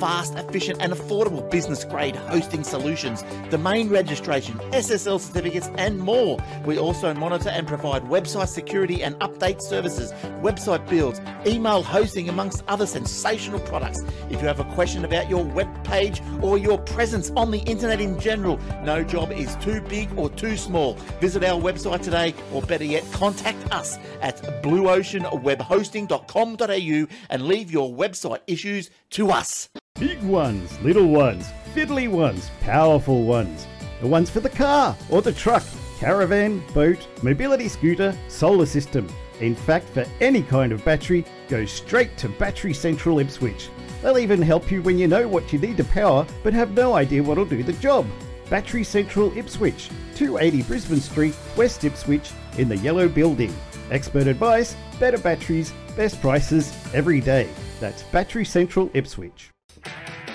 fast, efficient, and affordable business grade hosting solutions, domain registration, SSL certificates, and more. We also monitor and provide website security and update services, website builds, email hosting, amongst other sensational products. If you have a question about your web page or your presence on the internet in general, no job is too big or too small. Visit our website today, or better yet, contact us at blueoceanwebhosting.com.au and leave your website issues to us. Big ones, little ones, fiddly ones, powerful ones. The ones for the car or the truck, caravan, boat, mobility scooter, solar system. In fact, for any kind of battery, go straight to Battery Central Ipswich. They'll even help you when you know what you need to power but have no idea what'll do the job. Battery Central Ipswich, 280 Brisbane Street, West Ipswich, in the yellow building. Expert advice, better batteries, best prices every day. That's Battery Central Ipswich. Thank you.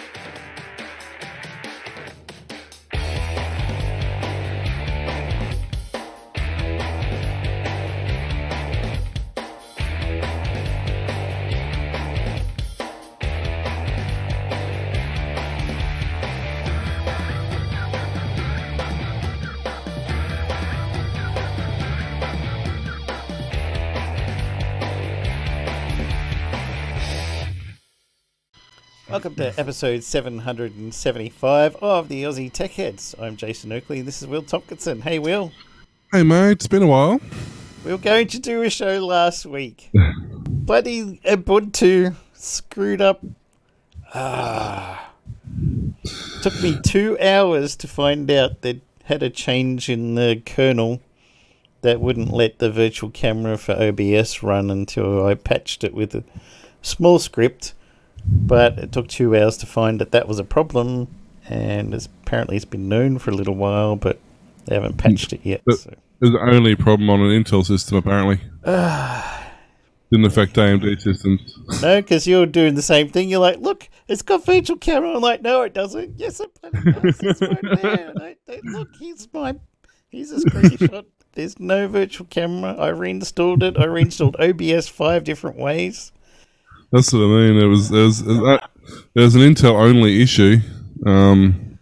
Welcome to episode 775 of the Aussie Tech Heads. I'm Jason Oakley and this is Will Tompkinson. Hey, Will. Hey, mate, it's been a while. We were going to do a show last week. Bloody Ubuntu screwed up. Ah. Took me two hours to find out they had a change in the kernel that wouldn't let the virtual camera for OBS run until I patched it with a small script. But it took two hours to find that that was a problem, and it's, apparently it's been known for a little while, but they haven't patched it yet. But- So. It was the only problem on an Intel system, apparently. Didn't affect AMD systems. No, because you're doing the same thing. You're like, look, it's got virtual camera. I'm like, no, it doesn't. Yes, it does. It's right there. I, I- look, here's my, here's a screenshot. There's no virtual camera. I reinstalled it. I reinstalled OBS five different ways. That's what I mean. It was there was, that, there was an Intel only issue. Um,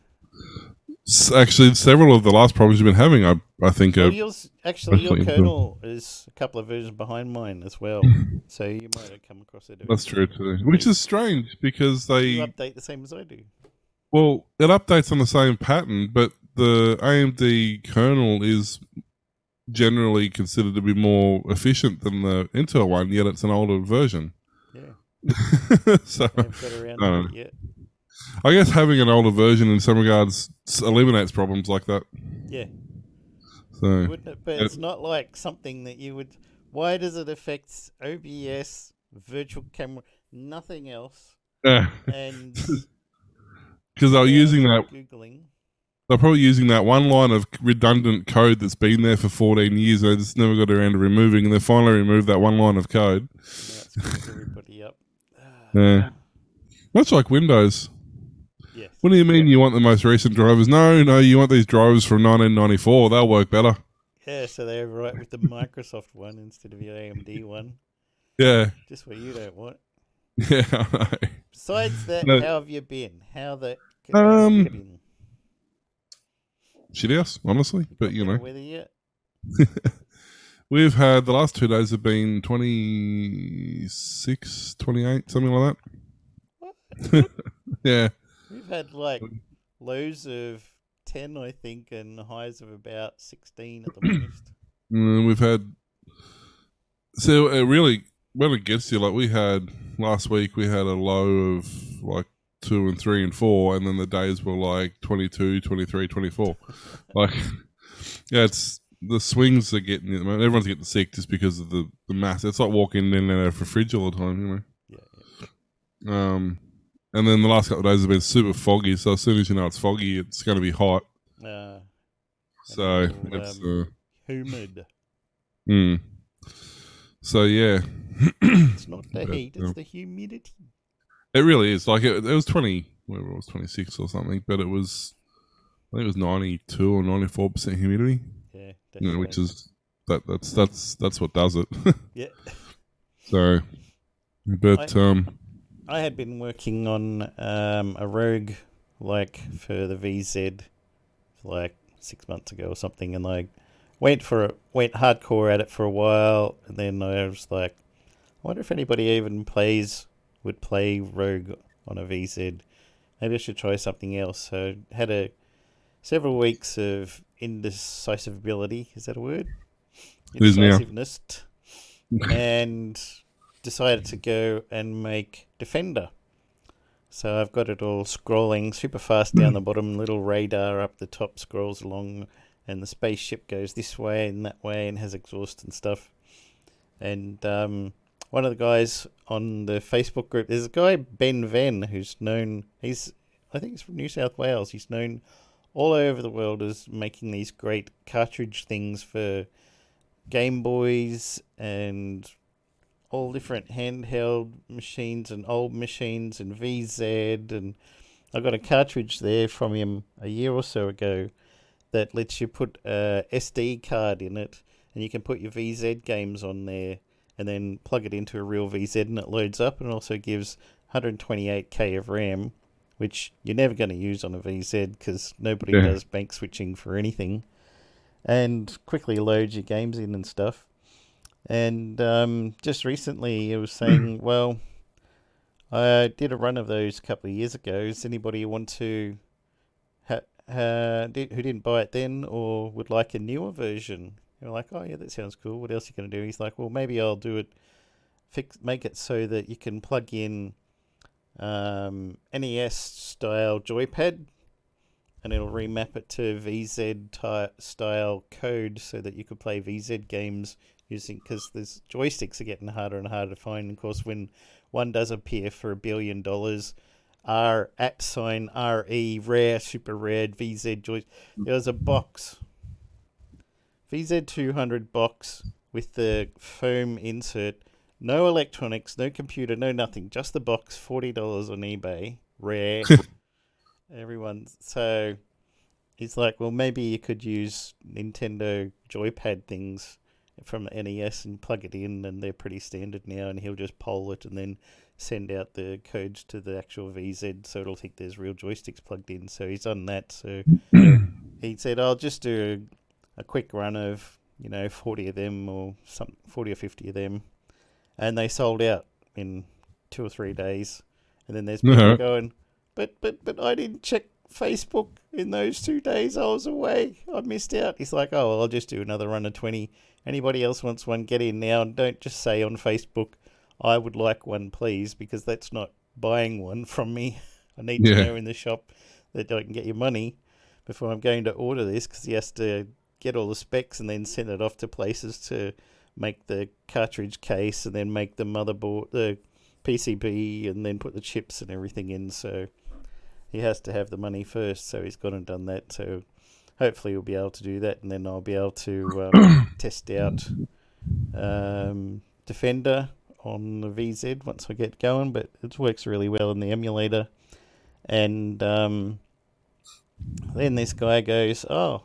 actually, several of the last problems you've been having, I I think, Well, are yours, actually, your kernel is a couple of versions behind mine as well. So you might have come across it. that's true too. Which is strange because they You update the same as I do. well, it updates on the same pattern, but the AMD kernel is generally considered to be more efficient than the Intel one, yet it's an older version. Um, yeah, so I around I to don't it yet. I guess having an older version in some regards eliminates problems like that. Yeah. So Wouldn't it? But it's not like something that you would. Why does it affect OBS, virtual camera, nothing else? yeah, And because they were using that, googling. they're probably using that one line of redundant code that's been there for 14 years. And they just never got around to removing, and they finally removed that one line of code. Screwed everybody up. Yeah, much like Windows. Yes. What do you mean you want the most recent drivers? No, no, you want these drivers from 1994. They'll work better. Yeah, so they overwrite with the Microsoft one instead of your AMD one. Yeah, Just what you don't want. yeah. Besides that, No. how have you been? How the Um, been? Shit house, honestly. But you know, weather yet? we've had the last two days have been 26, 28, something like that. yeah. We've had like lows of ten, I think, and highs of about sixteen at the most. Mm, we've had so it really when it gets you like we had last week we had a low of like two and three and four and then the days were like 22 23 24 like yeah it's the swings are getting everyone's getting sick just because of the the mass it's like walking in and out of a fridge all the time you know Yeah, yeah. um and then the last couple of days have been super foggy so as soon as you know it's foggy it's going to be hot Uh, so it's um, uh, humid. mm. so yeah It's not the heat; it's the humidity. It really is. Like it, it was twenty, whatever it was, twenty six or something. But it was, I think it was ninety two or ninety four percent humidity. You know, which is that that's that's that's what does it. yeah. so, but I- um, I had been working on um, a rogue like for the VZ like six months ago or something, and like went for it, went hardcore at it for a while, and then I was like, I wonder if anybody even plays would play Rogue on a VZ. Maybe I should try something else. So had a several weeks of indecisibility. Is that a word? It is now. Indecisiveness. and decided to go and make Defender. So I've got it all scrolling super fast down the bottom, little radar up the top scrolls along, and the spaceship goes this way and that way and has exhaust and stuff. And um, one of the guys on the Facebook group, there's a guy Ben Venn who's known. He's I think he's from New South Wales. He's known all over the world is making these great cartridge things for Game Boys and all different handheld machines and old machines and VZ and I got a cartridge there from him a year or so ago that lets you put a SD card in it and you can put your VZ games on there and then plug it into a real VZ and it loads up and also gives 128k of RAM which you're never going to use on a VZ because nobody Yeah. does bank switching for anything and quickly loads your games in and stuff and um, just recently, it was saying, well, I did a run of those a couple of years ago. Does anybody want to, ha- ha- did, who didn't buy it then or would like a newer version? We're like, oh, yeah, that sounds cool. What else are you going to do? He's like, well, maybe I'll do it, fix, make it so that you can plug in um, NES style joypad and it'll remap it to VZ ty- style code so that you could play VZ games using because these joysticks are getting harder and harder to find. Of course, when one does appear for a billion dollars, R at sign RE rare super rare VZ joy. There was a box, VZ two hundred box with the foam insert. No electronics, no computer, no nothing. Just the box, forty dollars on eBay, rare. Everyone's so. He's like, well, maybe you could use Nintendo joypad things from the NES and plug it in, and they're pretty standard now. And he'll just poll it and then send out the codes to the actual VZ, so it'll think there's real joysticks plugged in. So he's done that. So he said, I'll just do a, a quick run of you know forty of them or some forty or fifty of them, and they sold out in two or three days. And then there's people Uh-huh. going, but but but I didn't check Facebook in those two days I was away. I missed out. He's like, oh, well, I'll just do another run of 20. Anybody else wants one, get in now. And don't just say on Facebook, I would like one, please, because that's not buying one from me. I need Yeah. to know in the shop that I can get your money before I'm going to order this because he has to get all the specs and then send it off to places to make the cartridge case and then make the motherboard, the PCB, and then put the chips and everything in. So he has to have the money first. So he's gone and done that. So hopefully he'll be able to do that, and then I'll be able to um, test out um, Defender on the VZ once I get going. But it works really well in the emulator. And um, then this guy goes, oh,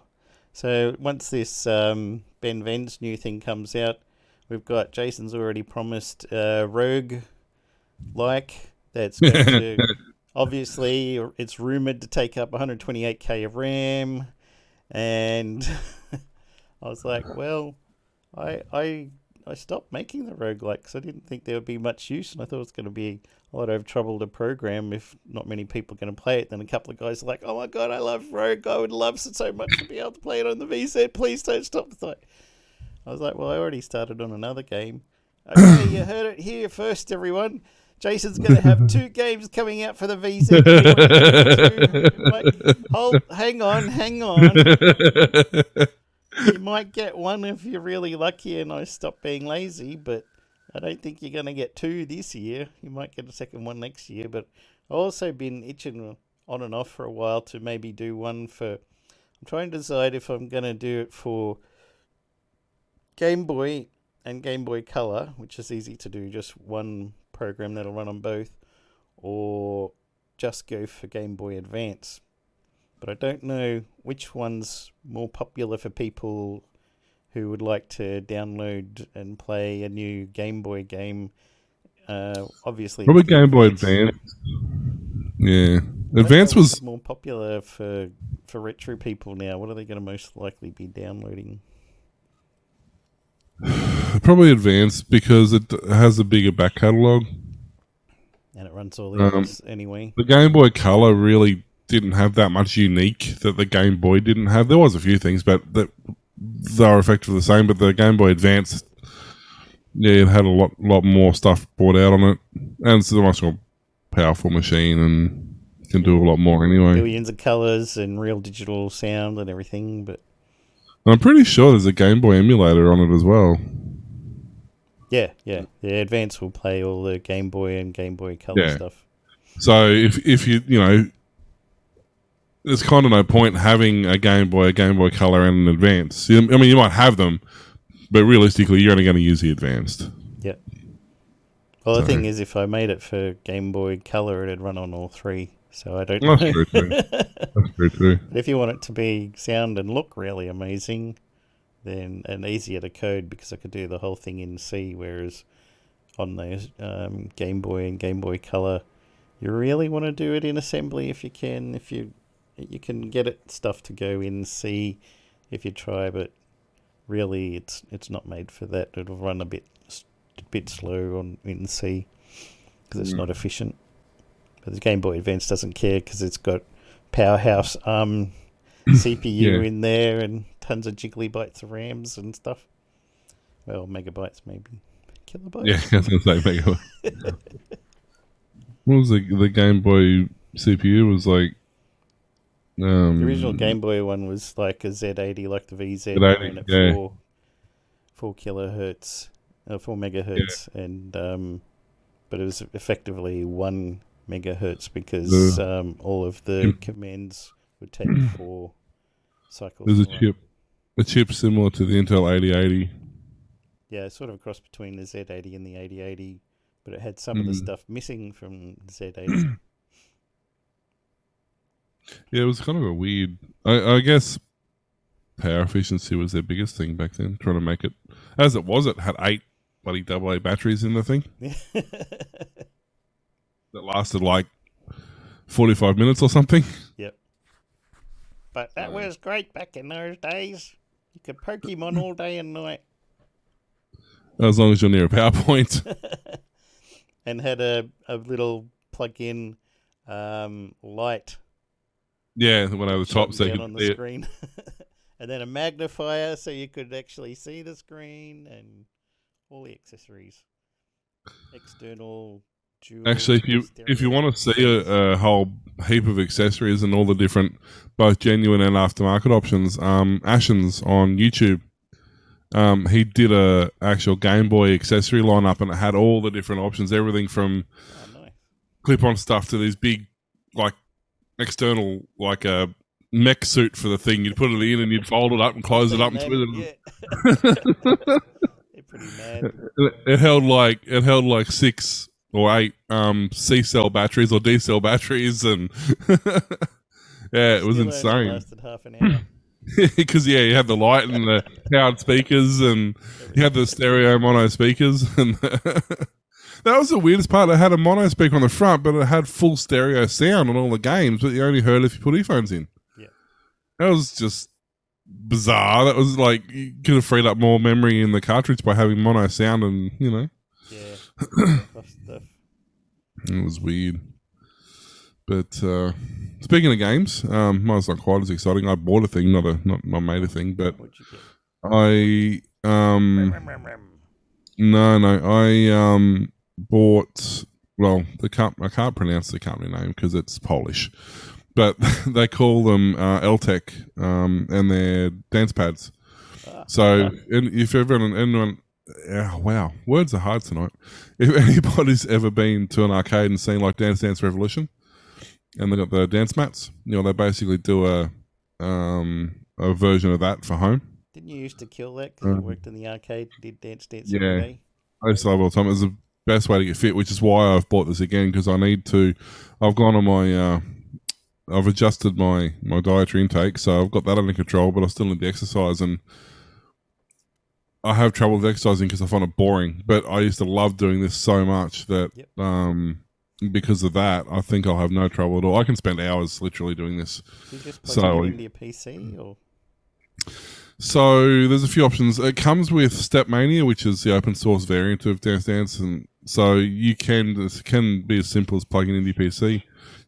so once this um, Ben Venn's new thing comes out, we've got Jason's already promised uh, Rogue like that's going to obviously it's rumored to take up 128k of RAM, and I was like, well, I I I stopped making the roguelike because I didn't think there would be much use, and I thought it was going to be a lot of trouble to program if not many people are going to play it. Then a couple of guys are like, oh my god, I love Rogue, I would love so much to be able to play it on the VZ. Please don't stop. Like, I was like, well, I already started on another game. Okay, you heard it here first, everyone. Jason's going to have two games coming out for the VZ. Wait, hold, hang on, hang on. You might get one if you're really lucky and I stop being lazy, but I don't think you're going to get two this year. You might get a second one next year, but I've also been itching on and off for a while to maybe do one for. I'm trying to decide if I'm going to do it for Game Boy and Game Boy Color, which is easy to do, just one program that'll run on both, or just go for Game Boy Advance. But I don't know which one's more popular for people who would like to download and play a new Game Boy game uh, obviously Probably Game Boy Advance-. Yeah, Advance was more popular for for retro people now. What are they going to most likely be downloading? probably Advance because it has a bigger back catalog. And it runs all the Um, anyway. The Game Boy Color really didn't have that much unique that the Game Boy didn't have. There was a few things, but that they were effectively the same. But the Game Boy Advance, yeah, it had a lot, lot more stuff brought out on it, and it's a much more powerful machine and can do a lot more anyway. Billions of colors and real digital sound and everything. But I'm pretty sure there's a Game Boy emulator on it as well. yeah, yeah, the Advance will play all the Game Boy and Game Boy Color Yeah. stuff. So if if you you know, there's kind of no point having a Game Boy, a Game Boy Color, and an Advance. I mean, you might have them, but realistically, you're only going to use the Advanced. Yeah. Well, the So- thing is, if I made it for Game Boy Color, it'd run on all three. So I don't. That's know. true too. That's true. But if you want it to be sound and look really amazing, then and easier to code because I could do the whole thing in C, whereas on those um, Game Boy and Game Boy Color, you really want to do it in assembly if you can. If you you can get it stuff to go in C if you try, but really it's it's not made for that. It'll run a bit s- bit slow on in C because it's Mm. not efficient. But the Game Boy Advance doesn't care because it's got powerhouse um, CPU Yeah. in there and tons of jiggly bytes of RAMs and stuff. Well, megabytes maybe, kilobytes. Yeah, I was going to say Mega. what was the the Game Boy CPU? Was like um, The original Game Boy one was like a Z80, like the VZ, Z80, at yeah. four, four kilohertz, uh, four megahertz, and um, but it was effectively one megahertz because um, all of the Mm. commands would take four cycles. There's a chip, a chip similar to the Intel 8080. Yeah, sort of a cross between the Z80 and the 8080, but it had some of the Mm. stuff missing from the Z80. Yeah, it was kind of a weird. I, I guess power efficiency was their biggest thing back then. Trying to make it as it was, it had eight bloody AA batteries in the thing that lasted like forty-five minutes or something. Yep. But that was great back in those days. You could Pokemon all day and night. As long as you're near a power point. and had a, a little plug-in um, light yeah, the one over the top, so you could on the screen, and then a magnifier so you could actually see the screen and all the accessories, external. Actually, if you if you want to see a, a whole heap of accessories and all the different, both genuine and aftermarket options, um, Ashens on YouTube, um, he did a actual Game Boy accessory lineup, and it had all the different options, everything from Oh, nice. clip-on stuff to these big, like external, like a mech suit for the thing. You'd put it in and you'd fold it up and close it up and twist it. Yeah. Pretty mad. it, it held like it held like six or eight um C cell batteries or D cell batteries, and yeah, it was insane. Lasted half an hour. Because yeah, you had the light and the powered speakers, and you had the stereo mono speakers, and that was the weirdest part. It had a mono speaker on the front, but it had full stereo sound on all the games, but you only heard if you put earphones in. Yeah. that was just bizarre. That was like you could have freed up more memory in the cartridge by having mono sound, and you know. Yeah. It was weird. But uh, speaking of games, um, mine's not quite as exciting. I bought a thing, not a not I made a thing, but What'd you get? I um no no I um bought well the comp I can't pronounce the company name because it's Polish, but they call them uh, LTEK um and they're dance pads. So, and if everyone, anyone, wow, words are hard tonight. If anybody's ever been to an arcade and seen like Dance Dance Revolution, and they got the dance mats, you know, they basically do a um a version of that for home. Didn't you used to kill that because you Um, worked in the arcade did dance dance yeah. I used to love it all the time. It's the best way to get fit, which is why I've bought this again because I need to. I've gone on my. Uh, I've adjusted my my dietary intake, so I've got that under control, but I still need the exercise and. I have trouble with exercising because I find it boring. But I used to love doing this so much that Yep. um, because of that, I think I'll have no trouble at all. I can spend hours literally doing this. So- into your PC or So there's a few options. It comes with Stepmania, which is the open source variant of Dance Dance, and so you can it can be as simple as plugging into your PC.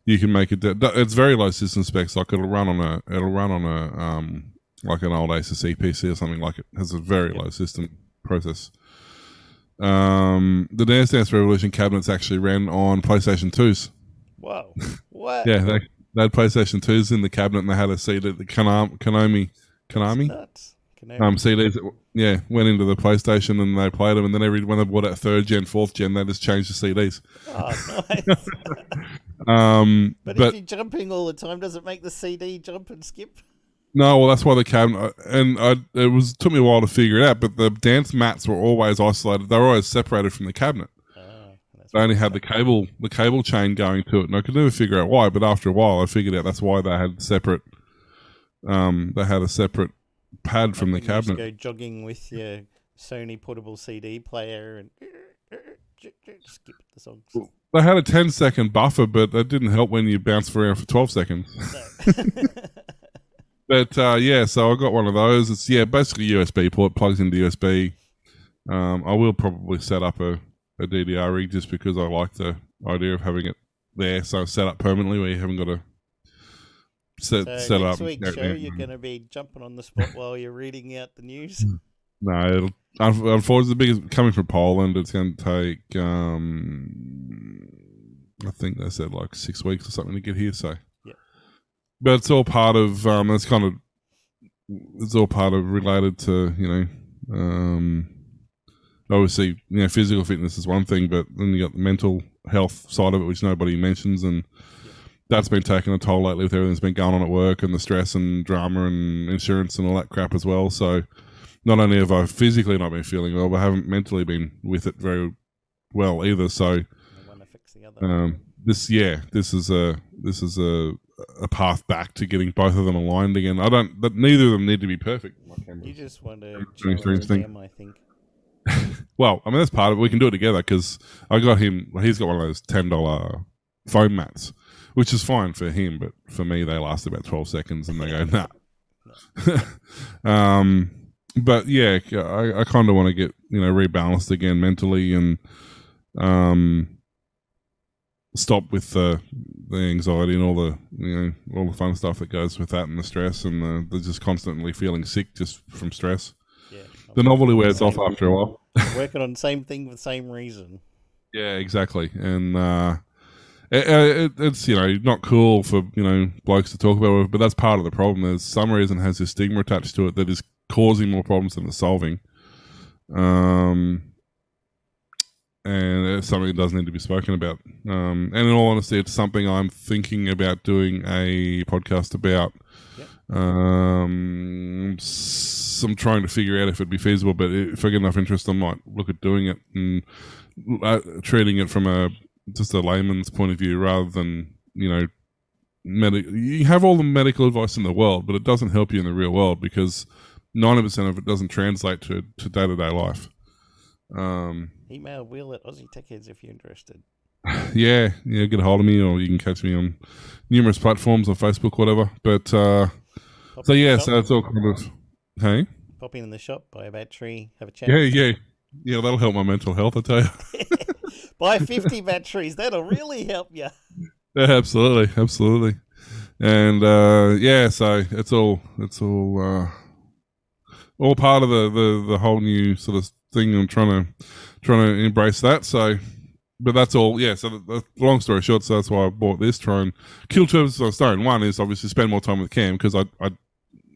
You can make it. It's very low system specs. Like it'll run on a it'll run on a um like an old Asus PC or something like it. Has a very low system process. Um, the Dance Dance Revolution cabinets actually ran on PlayStation 2s. Whoa. What? Yeah, they, they had PlayStation 2s in the cabinet and they had a seat at the Konami, Konami, Konami Um, CDs. Yeah, went into the PlayStation and they played them, and then every when they bought out third gen, fourth gen, they just changed the CDs. oh, nice. Um, but, but if you're jumping all the time, does it make the CD jump and skip? no, well, that's why the cabinet, and I, it was took me a while to figure it out. But the dance mats were always isolated; they were always separated from the cabinet. Oh, They only had the cable, the cable chain going to it, and I could never figure out why. But after a while, I figured out that's why they had separate. Um, they had a separate pad from the When you just cabinet. go jogging with your Sony portable CD player and skip the songs. They had a 10 second buffer, but that didn't help when you bounced around for 12 seconds. But uh, yeah, so I got one of those. It's yeah, basically USB port plugs into USB. Um, I will probably set up a, a DDR rig just because I like the idea of having it there, so set up permanently where you haven't got to set So set next up. week's show, you're going to be jumping on the spot while you're reading out the news. No, it'll, unfortunately, the biggest coming from Poland, it's going to take. Um, I think they said like six weeks or something to get here. So, Yeah. but it's all part of. Um, it's kind of. It's all part of related to you know. Um, obviously, you know, physical fitness is one thing, but then you got the mental health side of it, which nobody mentions, and that's been taking a toll lately with everything that's been going on at work and the stress and drama and insurance and all that crap as well. So, not only have I physically not been feeling well, but I haven't mentally been with it very well either. So, I want to fix the other. um, this yeah, this is a this is a a path back to getting both of them aligned again. I don't, but neither of them need to be perfect. You just want to Doing strange challenge thing. them, I think. Well, I mean that's part of it. We can do it together because I got him. He's got one of those ten dollar foam mats, which is fine for him, but for me they last about twelve seconds and they go nah. um, but yeah, I, I kind of want to get you know rebalanced again mentally and um stop with the the anxiety and all the you know all the fun stuff that goes with that and the stress and the, the just constantly feeling sick just from stress. Yeah. The novelty wears off after a while. Working on the same thing for the same reason. Yeah, exactly. And uh, it, it, it's you know not cool for you know blokes to talk about, it, but that's part of the problem. There's some reason has this stigma attached to it that is causing more problems than it's solving. Um, and it's something that does need to be spoken about. Um, and in all honesty, it's something I'm thinking about doing a podcast about. Yep. Um, I'm trying to figure out if it'd be feasible, but if I get enough interest, I might look at doing it and uh, treating it from a just a layman's point of view rather than you know medic. You have all the medical advice in the world, but it doesn't help you in the real world because ninety percent of it doesn't translate to to day to day life. Um, Email Will at Aussie Tech Heads if you're interested. yeah, yeah, get a hold of me, or you can catch me on numerous platforms on Facebook, whatever. But uh, so yeah, so it's all kind of hey, pop in the shop, buy a battery, have a chat. yeah, yeah, yeah. That'll help my mental health, I tell you. buy 50 batteries. That'll really help you. Yeah, absolutely, absolutely. And uh, yeah, so it's all it's all uh, all part of the, the the whole new sort of thing. I'm trying to trying to embrace that. So, but that's all. Yeah. So, the, the long story short, so that's why I bought this. Try and kill two birds with one stone. One is obviously spend more time with Cam because I I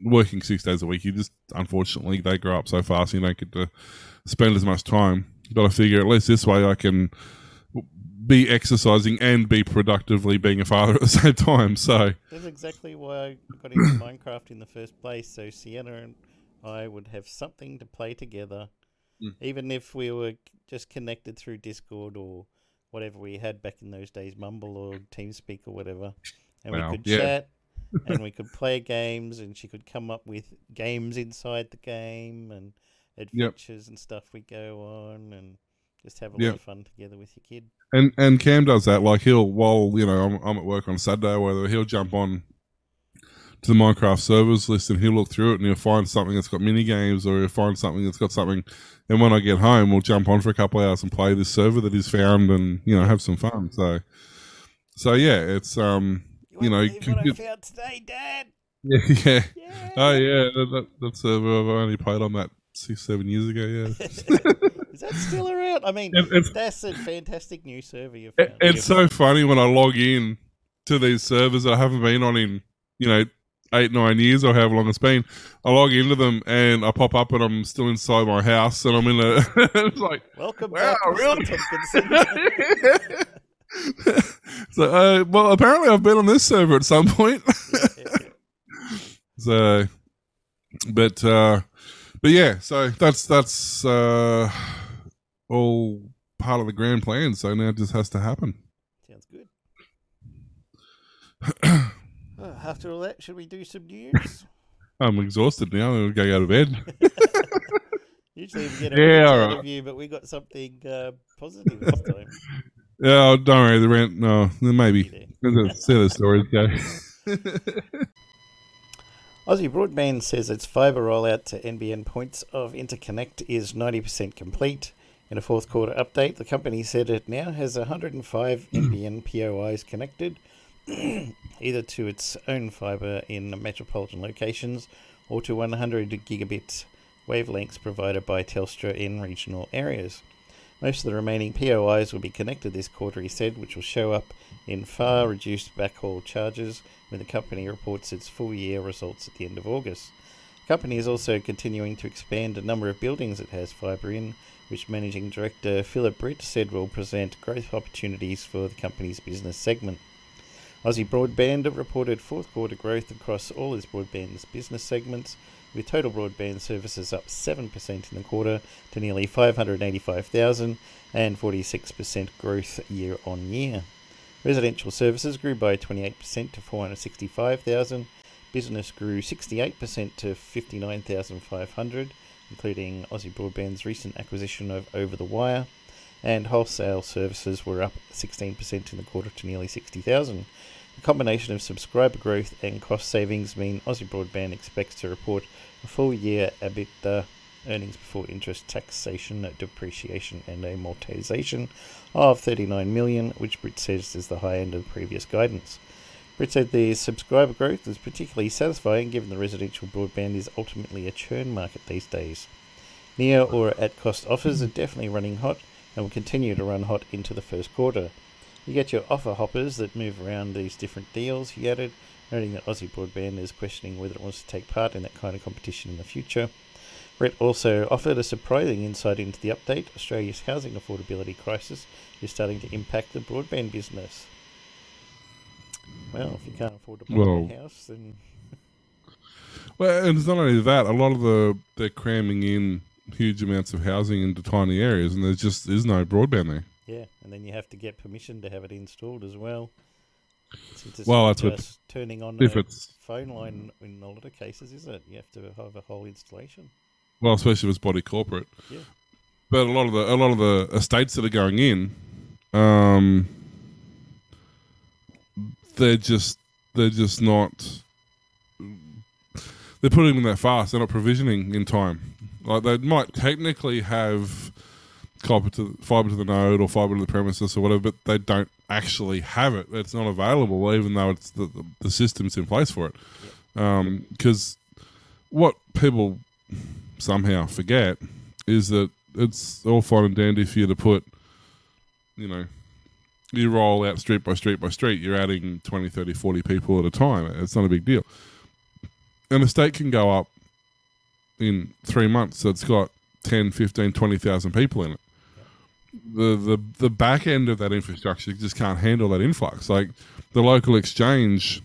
working six days a week. You just unfortunately they grow up so fast. You don't get to spend as much time. But I figure at least this way I can be exercising and be productively being a father at the same time. So That's exactly why I got into Minecraft in the first place. So Sienna and I would have something to play together, Mm. even if we were just connected through Discord or whatever we had back in those days, Mumble or TeamSpeak or whatever. And Wow, we could yeah. chat and we could play games and she could come up with games inside the game and adventures and stuff we go on, and just have a Yep. lot of fun together with your kid. And and Cam does that. Like he'll while you know I'm, I'm at work on Saturday or whatever, he'll jump on to the Minecraft servers list and he'll look through it and he'll find something that's got mini games or he'll find something that's got something. And when I get home, we'll jump on for a couple of hours and play this server that he's found and you know have some fun. So so yeah, it's um you know won't believe what I found today, Dad. yeah yeah Yeah. oh yeah that, that, that's uh, I've only played on that six seven years ago. Yeah. Is that still around? I mean, that's a fantastic new server you It- found. it's so funny when I log in to these servers that I haven't been on in, you know, eight, nine years or however long it's been. I log into them and I pop up and I'm still inside my house and I'm in a. it's like, Welcome wow, back, really? So, uh, well, apparently I've been on this server at some point. so, but, uh, but yeah, so that's, that's, uh, all part of the grand plan. So now it just has to happen. Sounds good. Uh, After all that, should we do some news? I'm exhausted now. I'm going to go to bed. Usually we get a Yeah, all right. of but we got something uh, positive this time. Yeah, oh, don't worry. The rent, no, maybe. There. See the stories go. Aussie Broadband says its fibre rollout to NBN points of interconnect is 90% complete. In a fourth quarter update, the company said it now has 105 NBN POIs connected, either to its own fibre in metropolitan locations or to 100 gigabit wavelengths provided by Telstra in regional areas. Most of the remaining POIs will be connected this quarter, he said, which will show up in far reduced backhaul charges when the company reports its full year results at the end of August. The company is also continuing to expand a number of buildings it has fibre in, which Managing Director Phillip Britt said will present growth opportunities for the company's business segment. Aussie Broadband reported fourth quarter growth across all its broadband business segments, with total broadband services up 7% in the quarter to nearly 585,000 and 46% growth year on year. Residential services grew by 28% to 465,000. Business grew 68% to 59,500, including Aussie Broadband's recent acquisition of Over the Wire. And wholesale services were up 16% in the quarter to nearly 60,000. The combination of subscriber growth and cost savings mean Aussie Broadband expects to report a full year EBITDA earnings before interest, taxation, depreciation, and amortization of 39 million, which Britt says is the high end of previous guidance. Britt said the subscriber growth is particularly satisfying given the residential broadband is ultimately a churn market these days. Near or at cost offers are definitely running hot and will continue to run hot into the first quarter. You get your offer hoppers that move around these different deals, he added, noting that Aussie Broadband is questioning whether it wants to take part in that kind of competition in the future. Brett also offered a surprising insight into the update. Australia's housing affordability crisis is starting to impact the broadband business. Well, if you can't afford to buy Well- a house, then Well, and it's not only that. A lot of the they're cramming in huge amounts of housing into tiny areas, and there's just is no broadband there. yeah, and then you have to get permission to have it installed as well. Well, that's what- turning on If a it's phone line in a lot of cases, is it? You have to have a whole installation. Well, especially if it's body corporate. Yeah. But a lot of the a lot of the estates that are going in, um, they're just they're just not. They're putting them that fast. They're not provisioning in time. Like they might technically have copper to fiber to the node or fiber to the premises or whatever, but they don't actually have it. It's not available, even though it's the the, the system's in place for it. Because what people somehow forget is that it's all fine and dandy for you to put, you know, you roll out street by street by street, you're adding 20, 30, 40 people at a time. It's not a big deal. And An estate can go up in three months, so it's got 10, 15, 20,000 people in it. The, the the back end of that infrastructure just can't handle that influx. Like the local exchange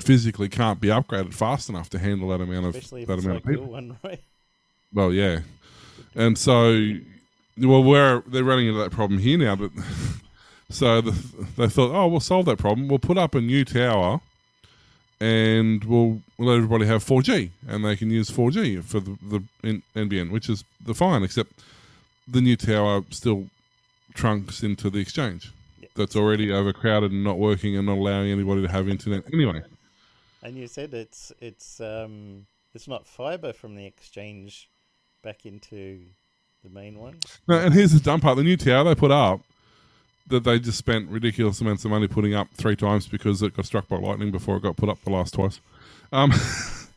physically can't be upgraded fast enough to handle that amount of that amount like of people. one, right? Well, yeah, and so, well, they're running into that problem here now. But so the, they thought, oh, we'll solve that problem. We'll put up a new tower and we'll let everybody have 4G, and they can use 4G for the, the NBN, which is the fine. Except the new tower still trunks into the exchange. That's already overcrowded and not working, and not allowing anybody to have internet anyway. And you said it's it's um it's not fiber from the exchange back into the main one. No, and here's the dumb part: the new tower they put up, that they just spent ridiculous amounts of money putting up three times because it got struck by lightning before it got put up the last twice. Um,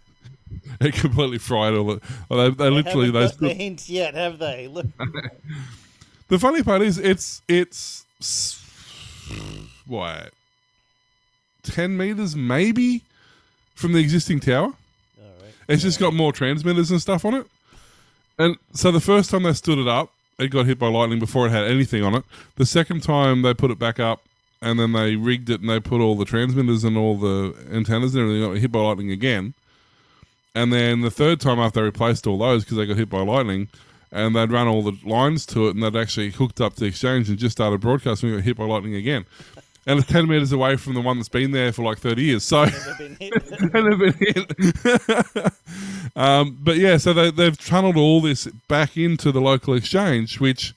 it completely fried all the. They, they literally haven't they got the hint yet, have they? Look, The funny part is, it's it's what ten meters maybe from the existing tower. all right. It's just got more transmitters and stuff on it. And so the first time they stood it up, it got hit by lightning before it had anything on it. The second time they put it back up, and then they rigged it and they put all the transmitters and all the antennas and everything got hit by lightning again. And then the third time after they replaced all those because they got hit by lightning, and they'd run all the lines to it and they'd actually hooked up the exchange and just started broadcasting, and got hit by lightning again. And it's 10 meters away from the one that's been there for like 30 years. So. Never been hit. and they've been hit. um, but yeah, so they, they've tunneled all this back into the local exchange, which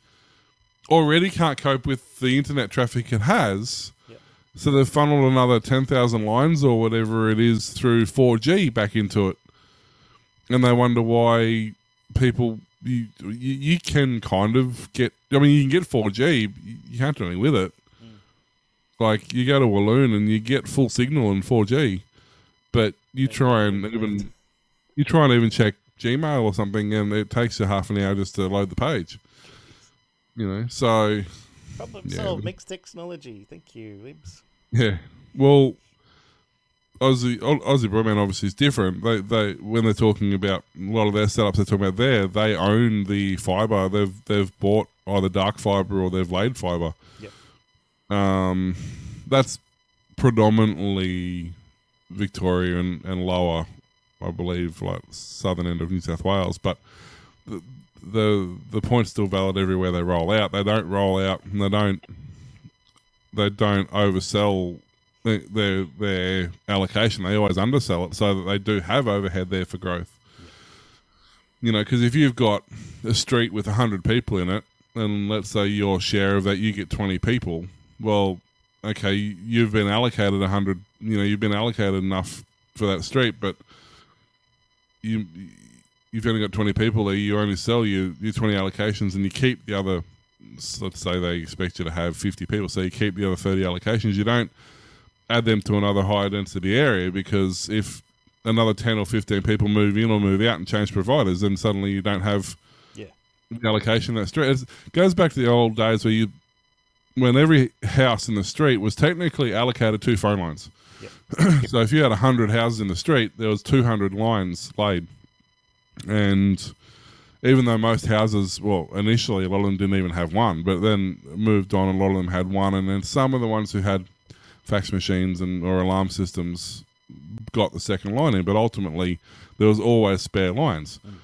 already can't cope with the internet traffic it has. Yep. So they've funneled another 10,000 lines or whatever it is through 4G back into it. And they wonder why people, you, you, you can kind of get, I mean, you can get 4G, you can't do anything with it. Like, you go to Walloon and you get full signal in 4G but you try and even you try and even check Gmail or something, and it takes you half an hour just to load the page. You know, so Problem Yeah. solved. Mixed technology. Thank you, Libs. yeah. Well, Aussie Aussie Broadband obviously is different. They they when they're talking about a lot of their setups they're talking about there, they own the fiber. They've they've bought either dark fiber or they've laid fiber. Yep. Um, that's predominantly Victoria and, and lower, I believe, like southern end of New South Wales. But the the the point's still valid everywhere they roll out. They don't roll out and they don't they don't oversell their their, allocation. They always undersell it so that they do have overhead there for growth. You know, because if you've got a street with hundred people in it, and let's say your share of that you get twenty people, well, okay, you've been allocated a hundred. You know, you've been allocated enough for that street, but you you've only got twenty people there. You only sell your your twenty allocations, and you keep the other. Let's say they expect you to have fifty people, so you keep the other thirty allocations. You don't add them to another higher density area because if another 10 or 15 people move in or move out and change providers then suddenly you don't have Yeah. the allocation that street it goes back to the old days where you when every house in the street was technically allocated two phone lines. So if you had 100 houses in the street there was 200 lines laid. And even though most houses well initially a lot of them didn't even have one but then moved on a lot of them had one. And then some of the ones who had fax machines and or alarm systems got the second line in, but ultimately there was always spare lines. Mm.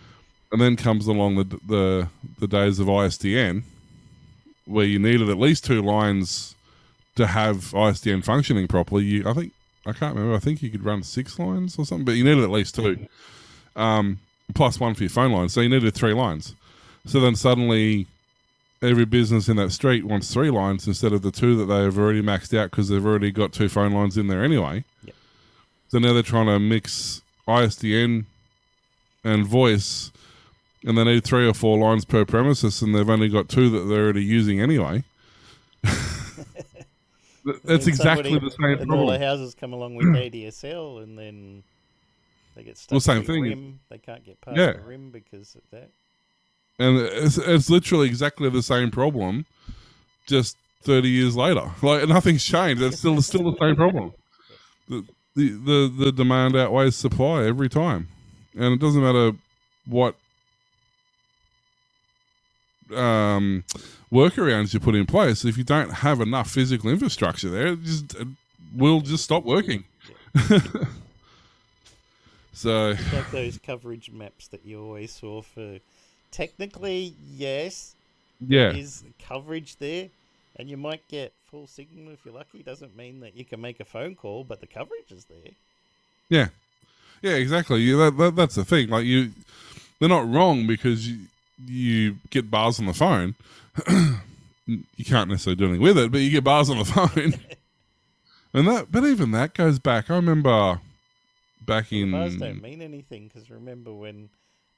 And then comes along the the the days of ISDN, where you needed at least two lines to have ISDN functioning properly. You, I think I can't remember. I think you could run six lines or something, but you needed at least two, um, plus one for your phone line. So you needed three lines. So then suddenly every business in that street wants three lines instead of the two that they've already maxed out because they've already got two phone lines in there anyway. Yep. So now they're trying to mix ISDN and voice, and they need three or four lines per premises, and they've only got two that they're already using anyway. That's exactly the same And all the houses come along with ADSL, and then they get stuck. Well, same the thing. Rim. They can't get past Yeah. the rim because of that. and it's, it's literally exactly the same problem, just thirty years later. Like nothing's changed. It's still still the same problem. The, the the the demand outweighs supply every time, and it doesn't matter what um, workarounds you put in place. If you don't have enough physical infrastructure there, it just it will just stop working. so It's like those coverage maps that you always saw for. Technically, yes, yeah, is coverage there, and you might get full signal if you're lucky. Doesn't mean that you can make a phone call, but the coverage is there. Yeah, yeah, exactly. You, that, that, that's the thing. Like you, they're not wrong because you, you get bars on the phone. you can't necessarily do anything with it, but you get bars on the phone. and that, but even that goes back. I remember back in. the Bars don't mean anything because remember when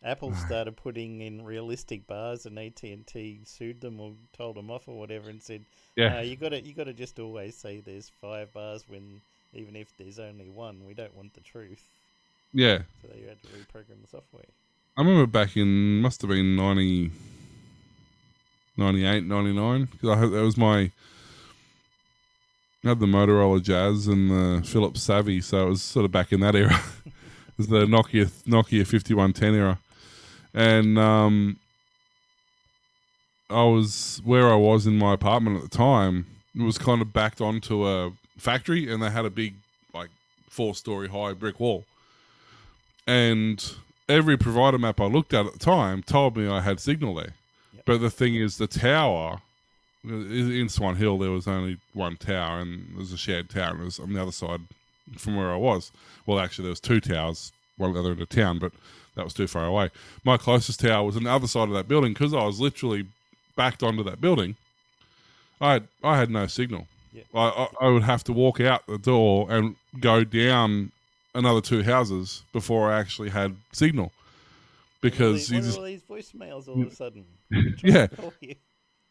Apple started putting in realistic bars and AT and T sued them or told them off or whatever and said, Yeah. "No, you got to you got to just always say there's five bars when even if there's only one, we don't want the truth." Yeah, So they had to reprogram the software. I remember back in must have been 90, 98, 99 because I had, that was my I had the Motorola Jazz and the Philips Savvy, so it was sort of back in that era. it was the Nokia Nokia fifty one ten era, and um, I was where I was in my apartment at the time. It was kind of backed onto a factory, and they had a big like four story high brick wall and every provider map I looked at at the time told me I had signal there. Yep. But the thing is, the tower in Swan Hill, there was only one tower, and there was a shared tower, and it was on the other side from where I was. Well, actually, there was two towers, one the other end of town, but that was too far away. My closest tower was on the other side of that building because I was literally backed onto that building. I had, I had no signal. Yeah. I, I, I would have to walk out the door and go down another two houses before I actually had signal because you just all these voicemails all of a sudden? yeah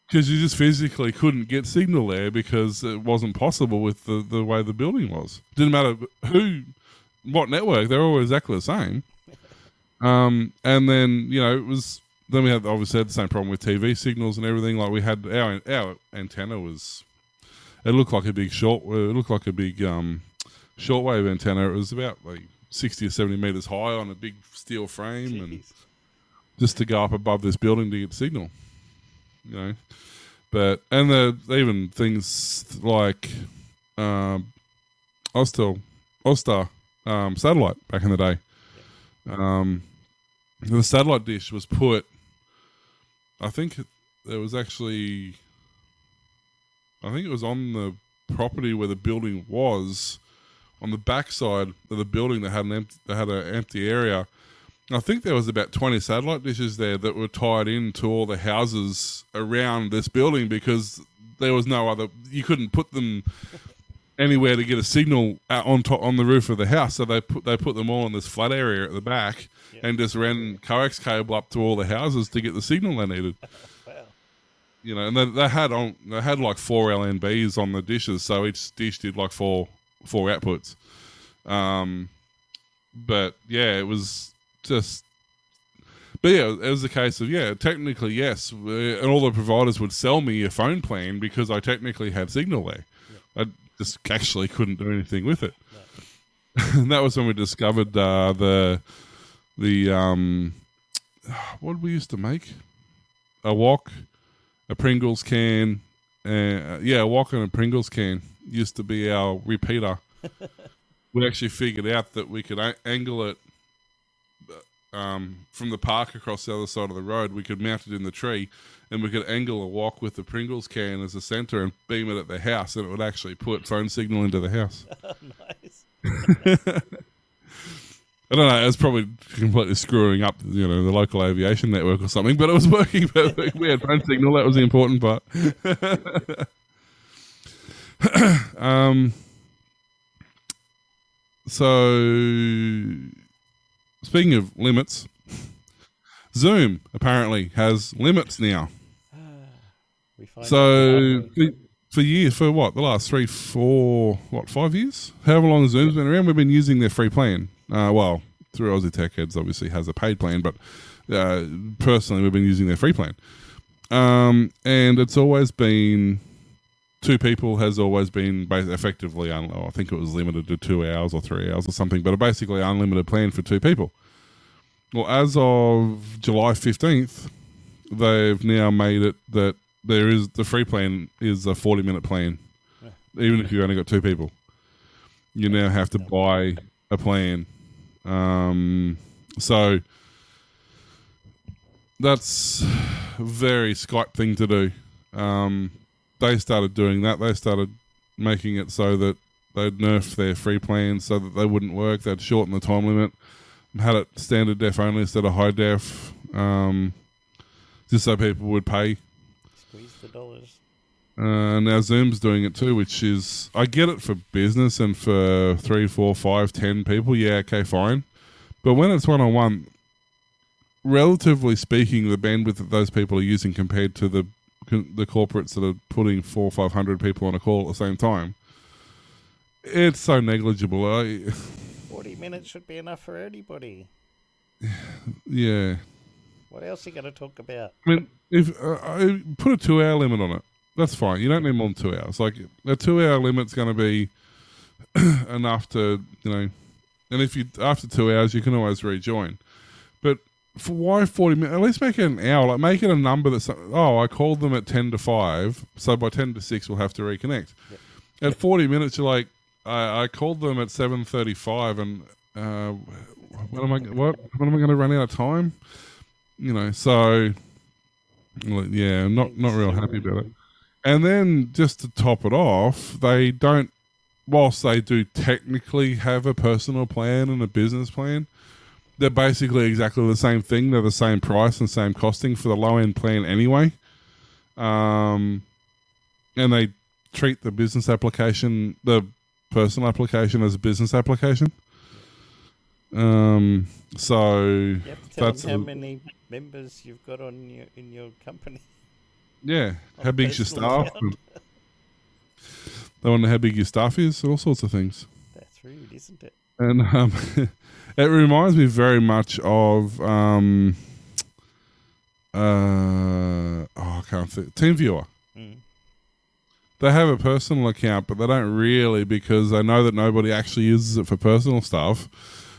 because you just physically couldn't get signal there because it wasn't possible with the, the way the building was. Didn't matter who, what network, they're all exactly the same. Um, and then you know it was then we had obviously had the same problem with TV signals and everything. Like we had our our antenna was it looked like a big short it looked like a big um shortwave antenna. It was about like sixty or seventy meters high on a big steel frame and just to go up above this building to get signal. You know, but and the even things like um, Austel, Austar um, satellite back in the day. Um, the satellite dish was put. I think there was actually. I think it was on the property where the building was, on the backside of the building that had an empty, that had an empty area. I think there was about 20 satellite dishes there that were tied into all the houses around this building because there was no other you couldn't put them anywhere to get a signal out on top on the roof of the house so they put they put them all in this flat area at the back Yeah. and just ran coax cable up to all the houses to get the signal they needed Wow. you know and they, they had on they had like four LNBs on the dishes so each dish did like four four outputs um but yeah it was just but yeah, it was a case of yeah, technically yes, uh, and all the providers would sell me a phone plan because I technically had signal there. I just actually couldn't do anything with it. and that was when we discovered uh, the the um, what did we used to make a wok, a Pringles can, uh, yeah, and a Pringles can used to be our repeater. we actually figured out that we could a- angle it um, from the park across the other side of the road. We could mount it in the tree, and we could angle a walk with the Pringles can as a center and beam it at the house, and it would actually put phone signal into the house. nice. I don't know. It was probably completely screwing up, you know, the local aviation network or something, but it was working. We had phone signal. That was the important part. um. So, speaking of limits, Zoom apparently has limits now. We So for, for years, for what the last three, four, what five years? However long Zoom's been around, we've been using their free plan. Uh, well, through Aussie Tech Heads, obviously has a paid plan, but uh, personally, we've been using their free plan. Um, and it's always been two people has always been effectively. Un- I think it was limited to two hours or three hours or something, but a basically unlimited plan for two people. Well, as of July fifteenth, they've now made it that there is the free plan is a 40 minute plan even if you only got two people you now have to buy a plan um, so that's a very skype thing to do um, they started doing that they started making it so that they'd nerf their free plans so that they wouldn't work. They'd shorten the time limit, had it standard def only instead of high def, um, just so people would pay. Squeeze the dollars. Uh, now Zoom's doing it too, which is I get it for business and for three, four, five, ten people. Yeah, okay, fine. But when it's one on one, relatively speaking, the bandwidth that those people are using compared to the the corporates that are putting four, five hundred people on a call at the same time, it's so negligible. I, 40 minutes should be enough for anybody. yeah, What else are you going to talk about? I mean, if uh, I put a two-hour limit on it, that's fine. You don't need more than two hours. Like a two-hour limit's going to be enough to you know, and if you after two hours you can always rejoin. But for why forty minutes? At least make it an hour. Like make it a number that's oh, I called them at ten to five, so by ten to six we'll have to reconnect. At forty minutes, you're like, I, I called them at seven thirty-five, and uh, what am I? What? When am I going to run out of time? You know, so yeah, I'm not not real happy about it. And then just to top it off, they don't. Whilst they do technically have a personal plan and a business plan, they're basically exactly the same thing. They're the same price and same costing for the low end plan anyway. Um, and they treat the business application, the personal application, as a business application. Um, so You have to tell that's them how many members you've got on your in your company. Yeah, how big's your staff? They want to know how big your staff is, all sorts of things. That's rude, isn't it? and um, it reminds me very much of um, uh, oh, I can't think. TeamViewer. Mm. They have a personal account, but they don't really because they know that nobody actually uses it for personal stuff.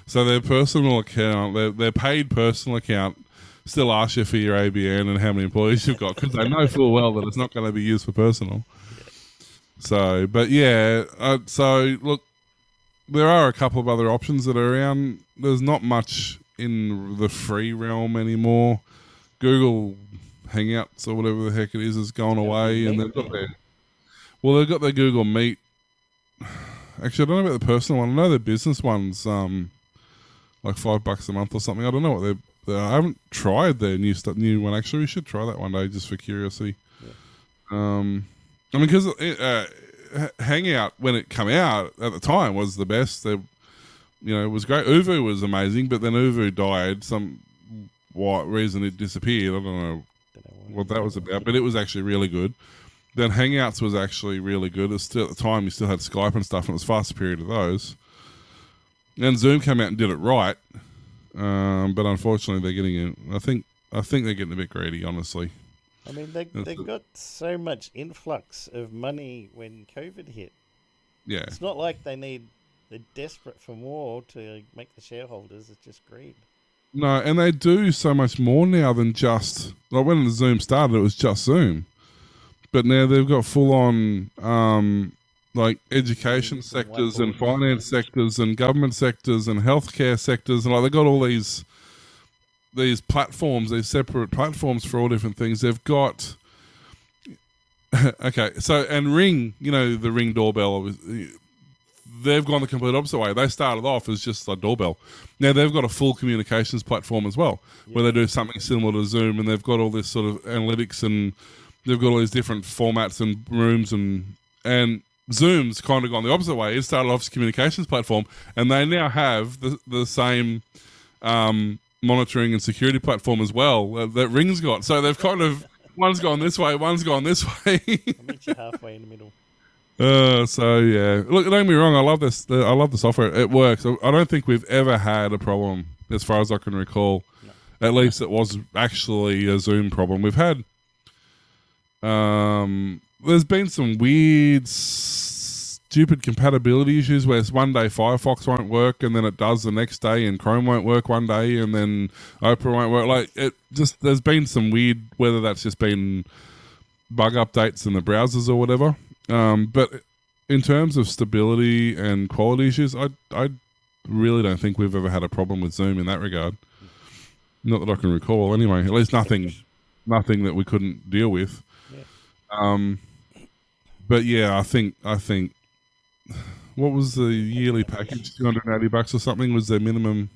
So their personal account, their, their paid personal account, still ask you for your ABN and how many employees you've got because they know full well that it's not going to be used for personal. So, but yeah, uh, so look, there are a couple of other options that are around. There's not much in the free realm anymore. Google Hangouts or whatever the heck it is has gone away, and they've got their well, they've got their Google Meet. Actually, I don't know about the personal one. I know the business one's um like five bucks a month or something. I don't know what they're. I haven't tried their new stu new one. Actually, we should try that one day just for curiosity. Um, I mean, because uh, Hangout when it came out at the time was the best. They, you know, it was great. ooVoo was amazing, but then ooVoo died. Some what reason it disappeared? I don't know Don't know why. what that was about, but it was actually really good. Then Hangouts was actually really good. It's still at the time you still had Skype and stuff, and it was far superior to those. And Zoom came out and did it right, um, but unfortunately they're getting. A, I think I think they're getting a bit greedy, honestly. I mean, they they got so much influx of money when COVID hit. Yeah, It's not like they need. They're desperate for more to make the shareholders. It's just greed. no, and they do so much more now than just like when the Zoom started, it was just Zoom, but now they've got full on um, like education sectors and finance sectors and government sectors and healthcare sectors and like they've got all these these platforms, these separate platforms for all different things. They've got okay, so and Ring, you know, the Ring doorbell. They've gone the complete opposite way. They started off as just a doorbell. Now they've got a full communications platform as well, where they do something similar to Zoom, and they've got all this sort of analytics and they've got all these different formats and rooms and and Zoom's kind of gone the opposite way. It started off as a communications platform, and they now have the the same um, monitoring and security platform as well uh, that Ring's got. So they've kind of one's gone this way, one's gone this way. I'll meet you halfway in the middle. uh, so yeah, look, don't get me wrong. I love this. The, I love the software. It works. I I don't think we've ever had a problem, as far as I can recall. At least it was actually a Zoom problem. We've had. Um, there's been some weird, stupid compatibility issues where it's one day Firefox won't work and then it does the next day, and Chrome won't work one day, and then Opera won't work. Like it just there's been some weird, whether that's just been bug updates in the browsers or whatever. Um, but in terms of stability and quality issues, I I really don't think we've ever had a problem with Zoom in that regard. Not that I can recall, anyway. At least nothing, nothing that we couldn't deal with. Yeah. Um, but yeah, I think I think what was the yearly package? Two hundred and eighty bucks or something was their minimum.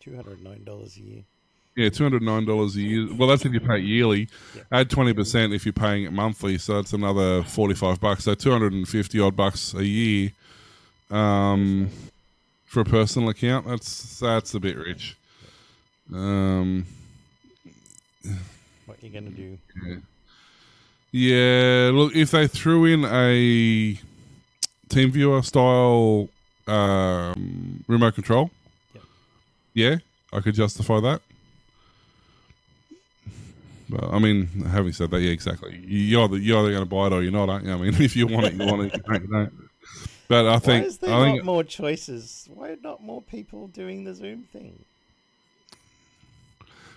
Two hundred nine dollars a year. Yeah, two hundred nine dollars a year. Well, that's if you pay it yearly. Yeah. Add twenty percent if you're paying it monthly, so that's another forty five bucks. So two hundred and fifty odd bucks a year, um, for a personal account. That's that's a bit rich. Um, What are you gonna do? yeah, look, if they threw in a team viewer style um, remote control, Yep. yeah, I could justify that. But I mean, having said that, yeah, exactly. You're either, you're either going to buy it or you're not, aren't you? I mean, if you want it, you want it. You don't, you. But I think Why is there I think not more choices? Why are not more people doing the Zoom thing?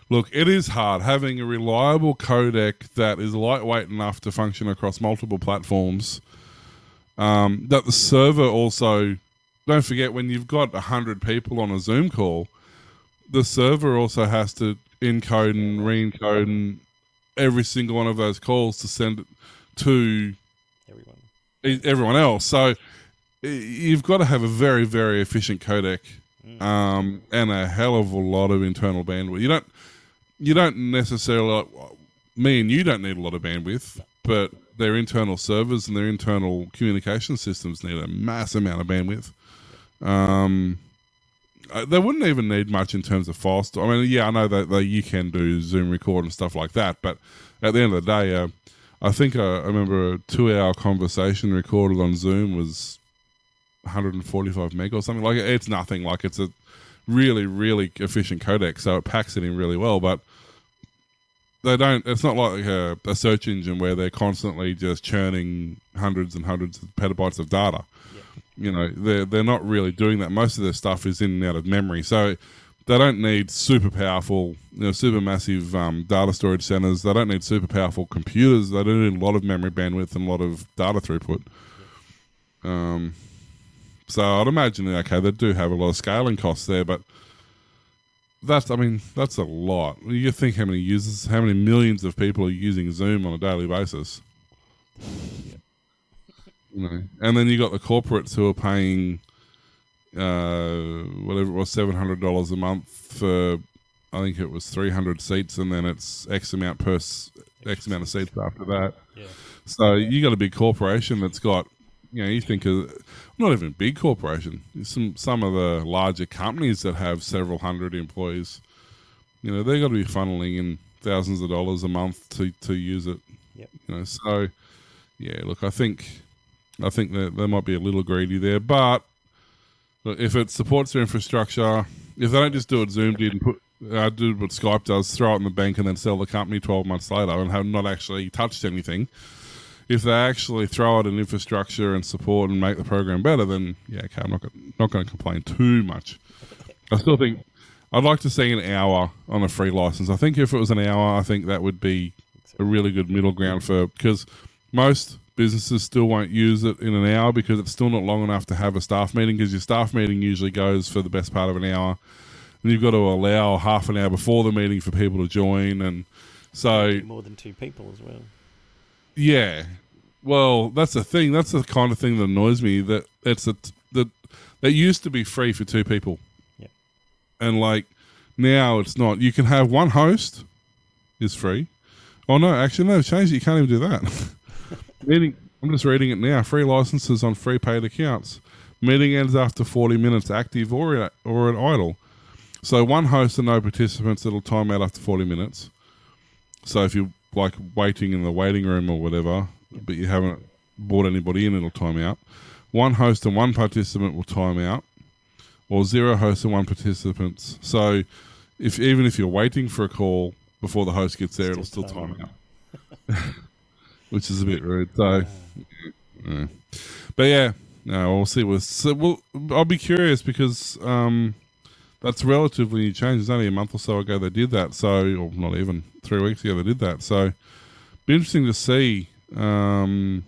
Look, it is hard having a reliable codec that is lightweight enough to function across multiple platforms. Um, that the server also, don't forget, when you've got 100 people on a Zoom call, the server also has to encode and re encode and every single one of those calls to send it to Everyone. everyone else. So you've got to have a very, very efficient codec um, and a hell of a lot of internal bandwidth. You don't, you don't necessarily. Me and you don't need a lot of bandwidth, but their internal servers and their internal communication systems need a mass amount of bandwidth. Um, uh, they wouldn't even need much in terms of file. I mean, yeah, I know that, that you can do Zoom record and stuff like that, but at the end of the day, uh, I think uh, I remember a two-hour conversation recorded on Zoom was 145 meg or something. Like it's nothing. Like it's a really, really efficient codec, so it packs it in really well. But they don't. It's not like a, a search engine where they're constantly just churning hundreds and hundreds of petabytes of data. You know, they're they're not really doing that. Most of their stuff is in and out of memory, so they don't need super powerful, you know, super massive um, data storage centers. They don't need super powerful computers. They don't need a lot of memory bandwidth and a lot of data throughput. Um, so I'd imagine, okay, they do have a lot of scaling costs there, but that's, I mean, that's a lot. You think how many users, how many millions of people are using Zoom on a daily basis? You know, and then you got the corporates who are paying uh, whatever it was, seven hundred dollars a month for. I think it was three hundred seats, and then it's X amount per s- X amount of seats after that. Yeah. So you got a big corporation that's got, you know, you think of not even big corporation. Some some of the larger companies that have several hundred employees, you know, they got to be funneling in thousands of dollars a month to to use it. Yep. You know, so yeah, look, I think I think that they might be a little greedy there, but look, if it supports their infrastructure, if they don't just do it zoomed in, and put uh, do what Skype does, throw it in the bank and then sell the company twelve months later and have not actually touched anything. If they actually throw it in infrastructure and support and make the program better, then yeah, okay, I'm not not going to complain too much. I still think I'd like to see an hour on a free license. I think if it was an hour, I think that would be a really good middle ground for because most businesses still won't use it in an hour because it's still not long enough to have a staff meeting because your staff meeting usually goes for the best part of an hour and you've got to allow half an hour before the meeting for people to join and so More than two people as well. Yeah. Well that's the thing. That's the kind of thing that annoys me that it's a that that used to be free for two people. Yep. and like now it's not. You can have one host is free. Oh no actually no change it. You can't even do that. Meeting i'm just reading it now. Free licenses on free paid accounts. Meeting ends after 40 minutes active or or an idle. So one host and no participants it'll time out after 40 minutes. So if you're like waiting in the waiting room or whatever but you haven't brought anybody in it'll time out one host and one participant will time out or zero hosts and one participants. So if even if you're waiting for a call before the host gets there, it'll still time out, which is a bit rude. So, yeah. but yeah, no, we'll see. With so we'll, I'll be curious because um, that's relatively new change. It's only a month or so ago they did that. So, or not even three weeks ago they did that. So, be interesting to see. Um,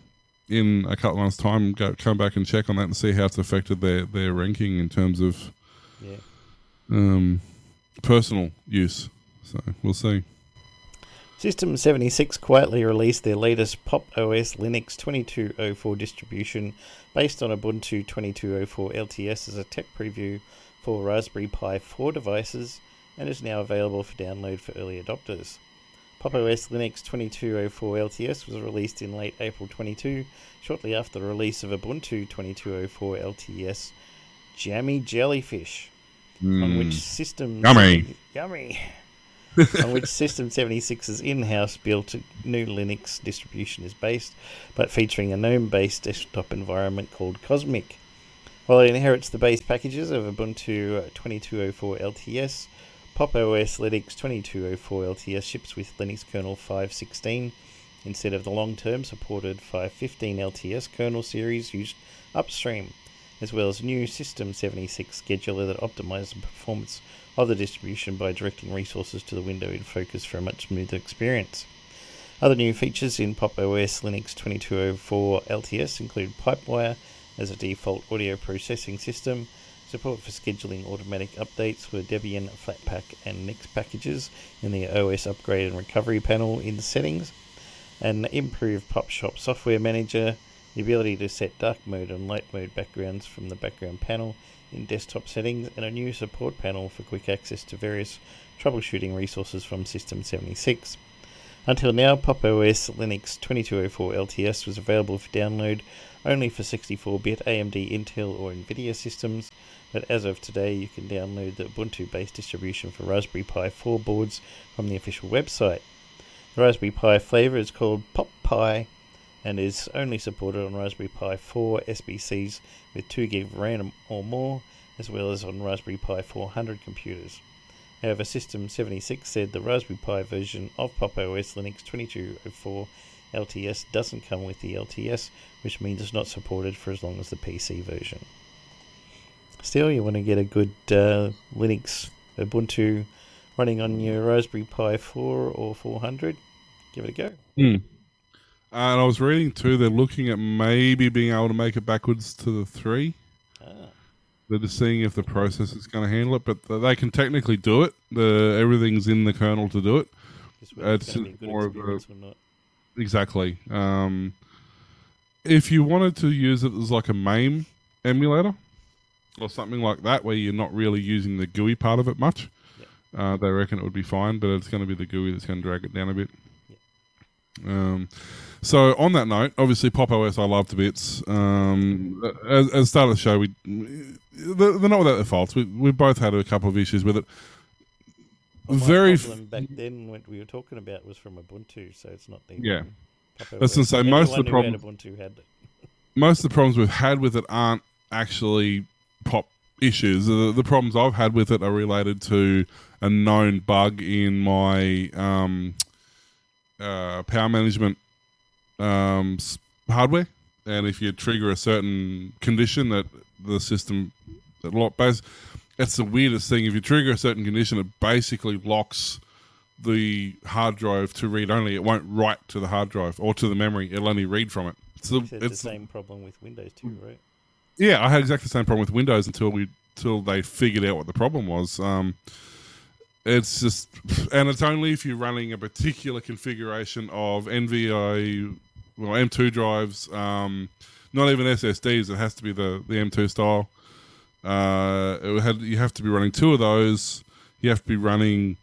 in a couple of months' time, go come back and check on that and see how it's affected their, their ranking in terms of Yeah. um, personal use. So we'll see. System 76 quietly released their latest Pop! OS Linux 2204 distribution based on Ubuntu 2204 LTS as a tech preview for Raspberry Pi 4 devices and is now available for download for early adopters. Pop! OS Linux 2204 LTS was released in late April 22, shortly after the release of Ubuntu 2204 LTS Jammy Jellyfish, on hmm. which system Yummy. yummy on which System 76's in house built new Linux distribution is based, but featuring a GNOME based desktop environment called Cosmic. While it inherits the base packages of Ubuntu 2204 LTS, Pop! OS Linux 2204 LTS ships with Linux kernel 5.16 instead of the long term supported 5.15 LTS kernel series used upstream, as well as new System 76 scheduler that optimizes the performance of the distribution by directing resources to the window in focus for a much smoother experience. Other new features in Pop! OS Linux 2204 LTS include Pipewire as a default audio processing system, support for scheduling automatic updates for Debian, Flatpak, and Nix packages in the OS upgrade and recovery panel in settings, an improved PopShop software manager, the ability to set dark mode and light mode backgrounds from the background panel in desktop settings, and a new support panel for quick access to various troubleshooting resources from System 76. Until now, Pop! OS Linux 2204 LTS was available for download only for 64 bit AMD, Intel, or NVIDIA systems, but as of today, you can download the Ubuntu based distribution for Raspberry Pi 4 boards from the official website. The Raspberry Pi flavor is called Pop Pi and is only supported on Raspberry Pi 4 SBCs with 2GB of RAM or more, as well as on Raspberry Pi 400 computers. However, System 76 said the Raspberry Pi version of Pop! OS Linux 2204 LTS doesn't come with the LTS, which means it's not supported for as long as the PC version. Still, you want to get a good uh, Linux Ubuntu running on your Raspberry Pi 4 or 400, give it a go. And I was reading too, they're looking at maybe being able to make it backwards to the three. Ah. They're just seeing if the process is going to handle it, but th- they can technically do it. The everything's in the kernel to do it. It's it's going to be a good more of a- or not. Exactly. Um, if you wanted to use it as like a MAME emulator or something like that, where you're not really using the GUI part of it much, uh, they reckon it would be fine. But it's going to be the GUI that's going to drag it down a bit. Um, so on that note, obviously Pop! OS I love to bits. Um, as, as start of the show, we they're, they're not without their faults. We we both had a couple of issues with it. Well, Very f- problem back then, what we were talking about was from Ubuntu, so it's not the Yeah. To say, most of the Anyone who problem- had Ubuntu had it. most of the problems we've had with it aren't actually pop issues. The, the problems I've had with it are related to a known bug in my um, uh, power management um, hardware. And if you trigger a certain condition, that the system that lock base, that's the weirdest thing. If you trigger a certain condition, it basically locks the hard drive to read only. It won't write to the hard drive or to the memory. It'll only read from it. It's the, It's, the same problem with Windows too, right? yeah, I had exactly the same problem with Windows until we until they figured out what the problem was. Um, it's just, and it's only if you're running a particular configuration of NVI, well, M2 drives, um, not even SSDs. It has to be the the M2 style. Uh, it had you have to be running two of those. You have to be running,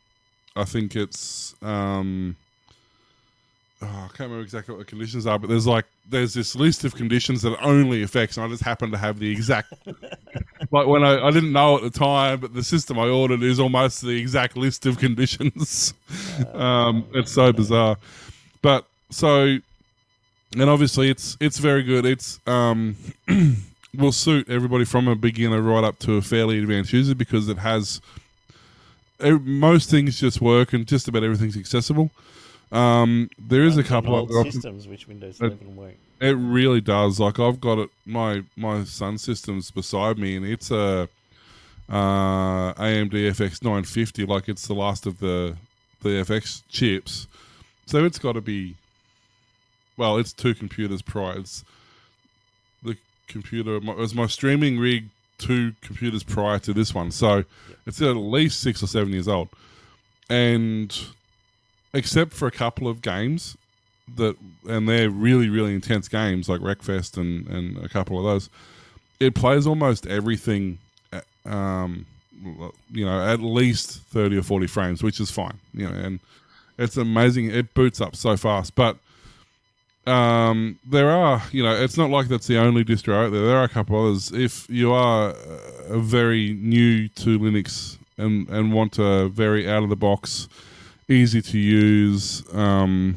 I think it's. Um, oh, I can't remember exactly what the conditions are, but there's like there's this list of conditions that only affects, and I just happen to have the exact. like when I, I didn't know at the time, but the system I ordered is almost the exact list of conditions. um, it's so bizarre, but so, and obviously it's it's very good. It's um, will suit everybody from a beginner right up to a fairly advanced user because it has. ev- Most things just work, and just about everything's accessible. Um, there is a couple old of systems which Windows Uh, 11 won't. It really does. Like I've got it. My my Sun system's beside me, and it's a uh, AMD FX 950. Like it's the last of the the FX chips. So it's got to be. Well, it's two computers prior. It's the computer. My, it was my streaming rig. Two computers prior to this one, so it's at least six or seven years old, and except for a couple of games that, and they're really really intense games like Wreckfest and and a couple of those. It plays almost everything, um, you know, at least thirty or forty frames, which is fine. You know, and it's amazing. It boots up so fast, but um, there are, you know, it's not like that's the only distro out there. There are a couple others. If you are uh, very new to Linux and and want a very out of the box, easy to use, um,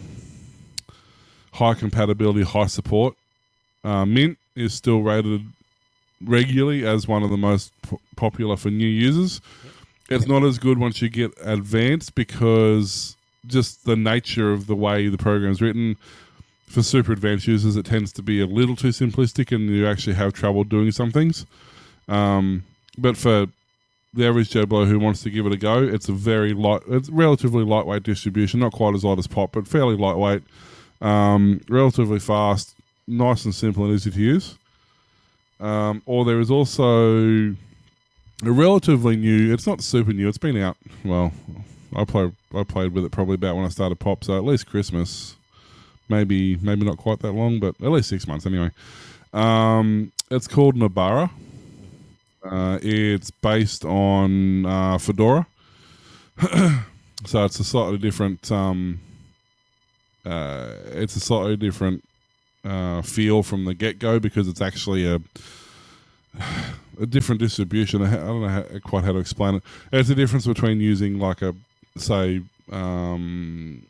high compatibility, high support, uh, Mint is still rated regularly as one of the most p- popular for new users. It's not as good once you get advanced because just the nature of the way the program's written for super advanced users, it tends to be a little too simplistic, and you actually have trouble doing some things. Um, but for the average Joe Blow who wants to give it a go, it's a very light, it's relatively lightweight distribution, not quite as light as Pop, but fairly lightweight, um, relatively fast, nice and simple and easy to use. Um, or there is also a relatively new. It's not super new. It's been out. Well, I played I played with it probably about when I started Pop, so at least Christmas maybe maybe not quite that long, but at least six months anyway. Um, it's called Nobara. Uh, it's based on uh, Fedora, so it's a slightly different. Um, uh, it's a slightly different uh, feel from the get go because it's actually a a different distribution. I don't know how, quite how to explain it. It's a difference between using like a say um,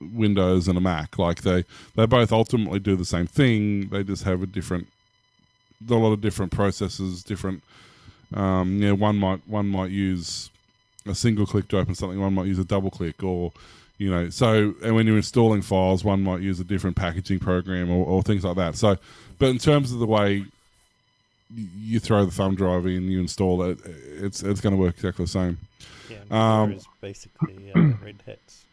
Windows and a Mac. Like they they both ultimately do the same thing. They just have a different, a lot of different processes. Different. Um, you know, one might one might use a single click to open something. One might use a double click, or you know. So and when you're installing files, one might use a different packaging program or, or things like that. So, but in terms of the way you throw the thumb drive in, you install it, it's it's going to work exactly the same. Yeah, Um, um, basically uh, Red Hat's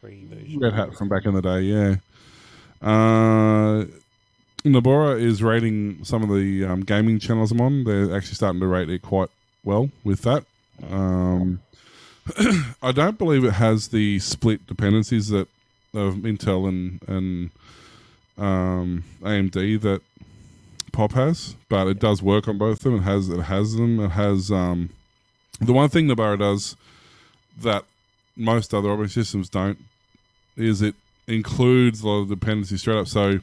free version. Red Hat from back in the day, yeah. Uh, Nobara is rating some of the um, gaming channels I'm on. They're actually starting to rate it quite well with that. Um, I don't believe it has the split dependencies that of Intel and and um, AMD that Pop has, but it does work on both of them. It has it has them. It has um, the one thing Nobara does that most other operating systems don't is it includes a lot of dependencies straight up. So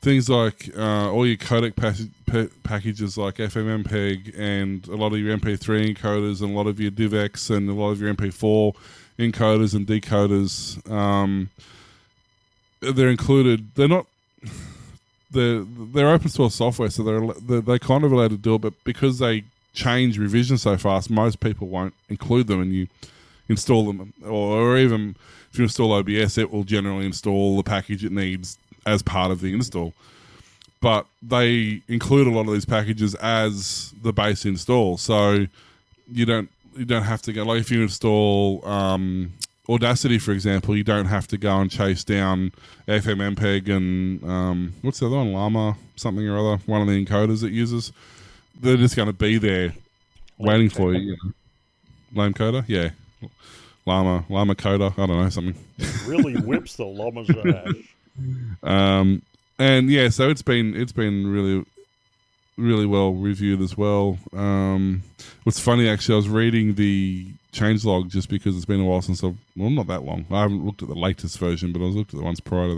things like uh, all your codec pas- pa- packages like FFmpeg and a lot of your MP3 encoders and a lot of your DivX and a lot of your MP4 encoders and decoders. Um, they're included. They're not. They're they're open source software, so they're, they're they kind of allowed to do it, but because they change revisions so fast, most people won't include them, and you install them, or, or even if you install OBS, it will generally install the package it needs as part of the install. But they include a lot of these packages as the base install, so you don't you don't have to go like if you install um, Audacity, for example, you don't have to go and chase down FFmpeg and um, what's the other one, Llama something or other, one of the encoders it uses. They're just going to be there waiting for you. know. Lame coder, yeah. Llama, Llama coder, I don't know something. really whips the llama's ass. Um, and yeah, so it's been it's been really really well reviewed as well. Um, what's funny actually, I was reading the changelog just because it's been a while since I've well not that long. I haven't looked at the latest version, but I was looked at the ones prior to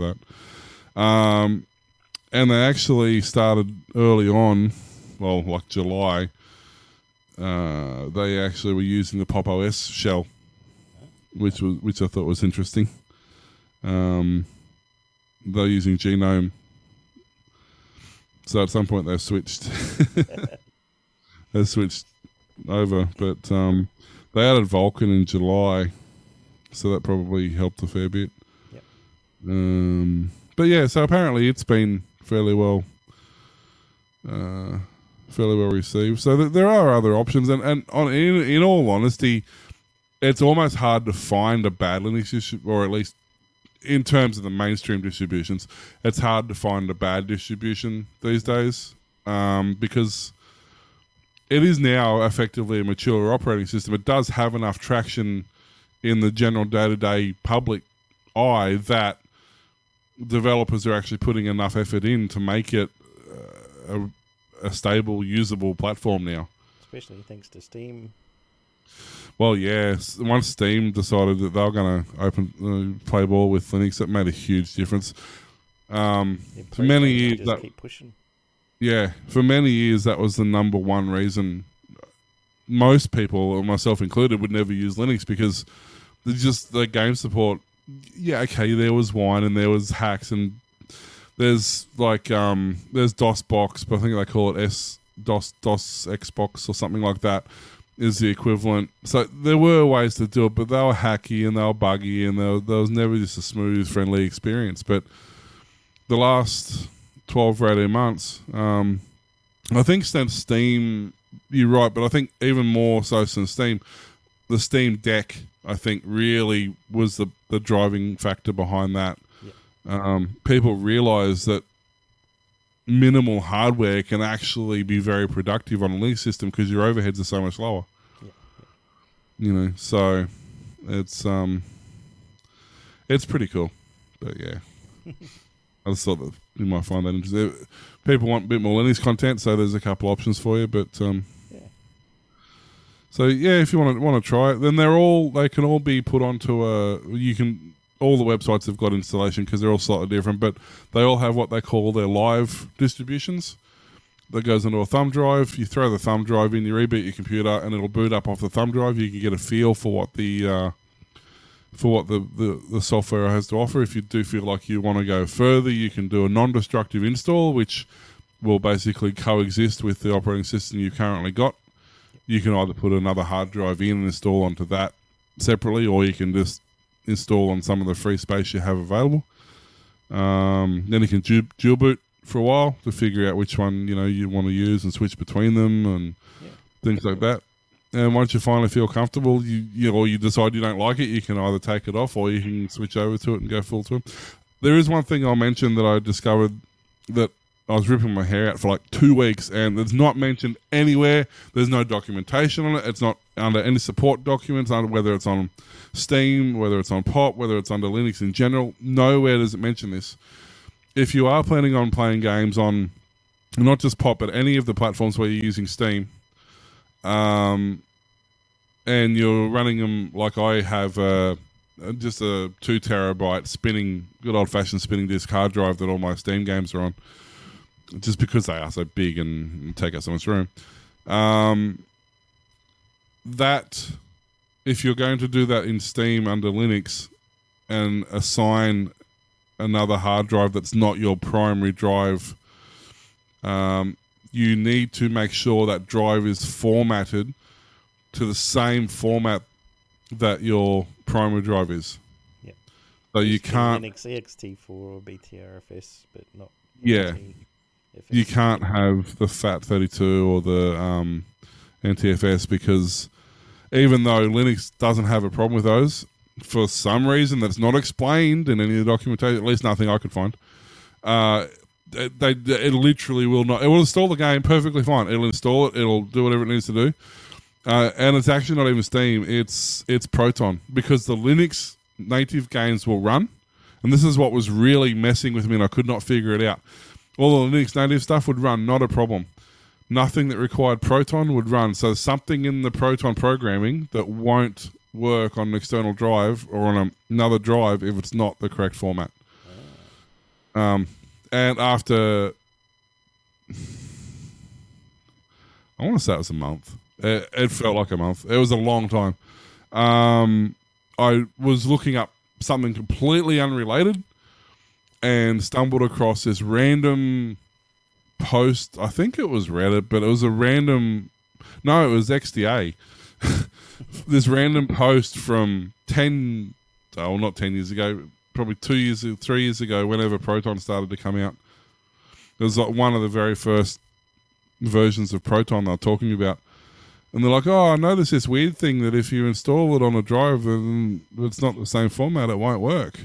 that. Um, and they actually started early on, well, like July. Uh, they actually were using the Pop OS shell, which was which I thought was interesting. Um, they're using GNOME. So at some point they've switched. they've switched over, but um, they added Vulkan in July, so that probably helped a fair bit. Yep. Um, but yeah, so apparently it's been fairly well, uh, fairly well received. So th- there are other options, and and on in in all honesty, it's almost hard to find a bad Linux distribution, or at least in terms of the mainstream distributions, it's hard to find a bad distribution these days um, because it is now effectively a mature operating system. It does have enough traction in the general day to day public eye that developers are actually putting enough effort in to make it uh, a, a stable, usable platform now. Especially thanks to Steam. Well, yeah. Once Steam decided that they were going to open uh, play ball with Linux, it made a huge difference. Um, for many years, that, keep pushing. yeah, for many years that was the number one reason most people, myself included, would never use Linux because just the game support. Yeah, okay, there was wine and there was hacks and there's like um there's DOS box, but I think they call it S DOS DOS Xbox or something like that is the equivalent. So there were ways to do it, but they were hacky and they were buggy and there, there was never just a smooth, friendly experience. But the last 12 or 18 months, um, I think since Steam, you're right, but I think even more so since Steam, the Steam Deck, I think, really was the, the driving factor behind that. Um, people realised that minimal hardware can actually be very productive on a Linux system because your overheads are so much lower. You know, so it's um, it's pretty cool, but yeah. I just thought that you might find that interesting. People want a bit more Linux content, so there's a couple options for you. But um, Yeah. so yeah, if you want to want to try it, then they're all they can all be put onto a. You can all the websites have got installation because they're all slightly different, but they all have what they call their live distributions. That goes into a thumb drive. You throw the thumb drive in, you reboot your computer, and it'll boot up off the thumb drive. You can get a feel for what the uh, for what the, the, the software has to offer. If you do feel like you want to go further, you can do a non destructive install, which will basically coexist with the operating system you've currently got. You can either put another hard drive in and install onto that separately, or you can just install on some of the free space you have available. Um, then you can du- dual boot for a while to figure out which one you know you want to use and switch between them and things like that. And once you finally feel comfortable, you, you or you decide you don't like it, you can either take it off or you can switch over to it and go full to it. There is one thing I'll mention that I discovered that I was ripping my hair out for like two weeks and it's not mentioned anywhere. There's no documentation on it. It's not under any support documents, under whether it's on Steam, whether it's on Pop, whether it's under Linux in general. Nowhere does it mention this. If you are planning on playing games on not just Pop, but any of the platforms where you're using Steam, um, and you're running them like I have uh, just a two terabyte spinning, good old fashioned spinning disk hard drive that all my Steam games are on, just because they are so big and take up so much room. Um, that if you're going to do that in Steam under Linux and assign another hard drive that's not your primary drive, um, you need to make sure that drive is formatted to the same format that your primary drive is. Yep. So you to be can't Linux ext4 or BTRFS, but not. Yeah. You can't have the FAT32 or the um, NTFS because even though Linux doesn't have a problem with those, for some reason that's not explained in any of the documentation, at least nothing I could find, uh, they, they it literally will not. It will install the game perfectly fine. It'll install it. It'll do whatever it needs to do. Uh, and it's actually not even Steam. It's it's Proton because the Linux native games will run, and this is what was really messing with me, and I could not figure it out. All the Linux native stuff would run, not a problem. Nothing that required Proton would run. So something in the Proton programming that won't work on an external drive or on another drive if it's not the correct format. Um, and after, I want to say it was a month. It, it felt like a month. It was a long time. Um, I was looking up something completely unrelated and stumbled across this random post. I think it was Reddit, but it was a random. No, it was XDA. this random post from ten, oh, not ten years ago, probably two years, three years ago, whenever Proton started to come out. It was like one of the very first versions of Proton they're talking about. And they're like, oh, I noticed this weird thing that if you install it on a drive and it's not the same format, it won't work.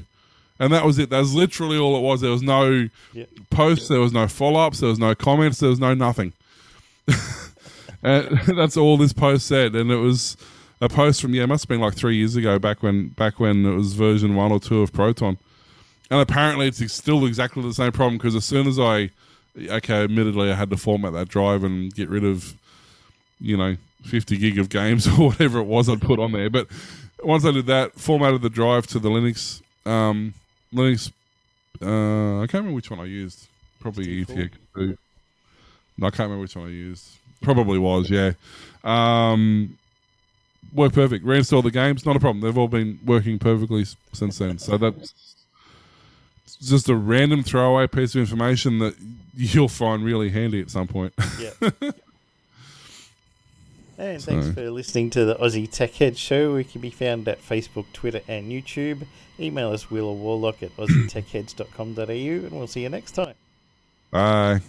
And that was it. That's literally all it was. There was no Yep. posts, there was no follow ups, there was no comments, there was no nothing. and that's all this post said. And it was a post from yeah, it must have been like three years ago, back when back when it was version one or two of Proton, and apparently it's still exactly the same problem because as soon as I, okay, admittedly I had to format that drive and get rid of, you know, fifty gig of games or whatever it was I'd put on there, but once I did that, formatted the drive to the Linux, um, Linux, uh, I can't remember which one I used, probably ETX two. No, I can't remember which one I used. Probably was, yeah. Um, worked perfect. Reinstalled the games, not a problem. They've all been working perfectly since then. So that's just a random throwaway piece of information that you'll find really handy at some point. Yeah. And so. thanks for listening to the Aussie Tech Head Show. We can be found at Facebook, Twitter, and YouTube. Email us, Will or Warlock at aussietechheads.com.au, and we'll see you next time. Bye.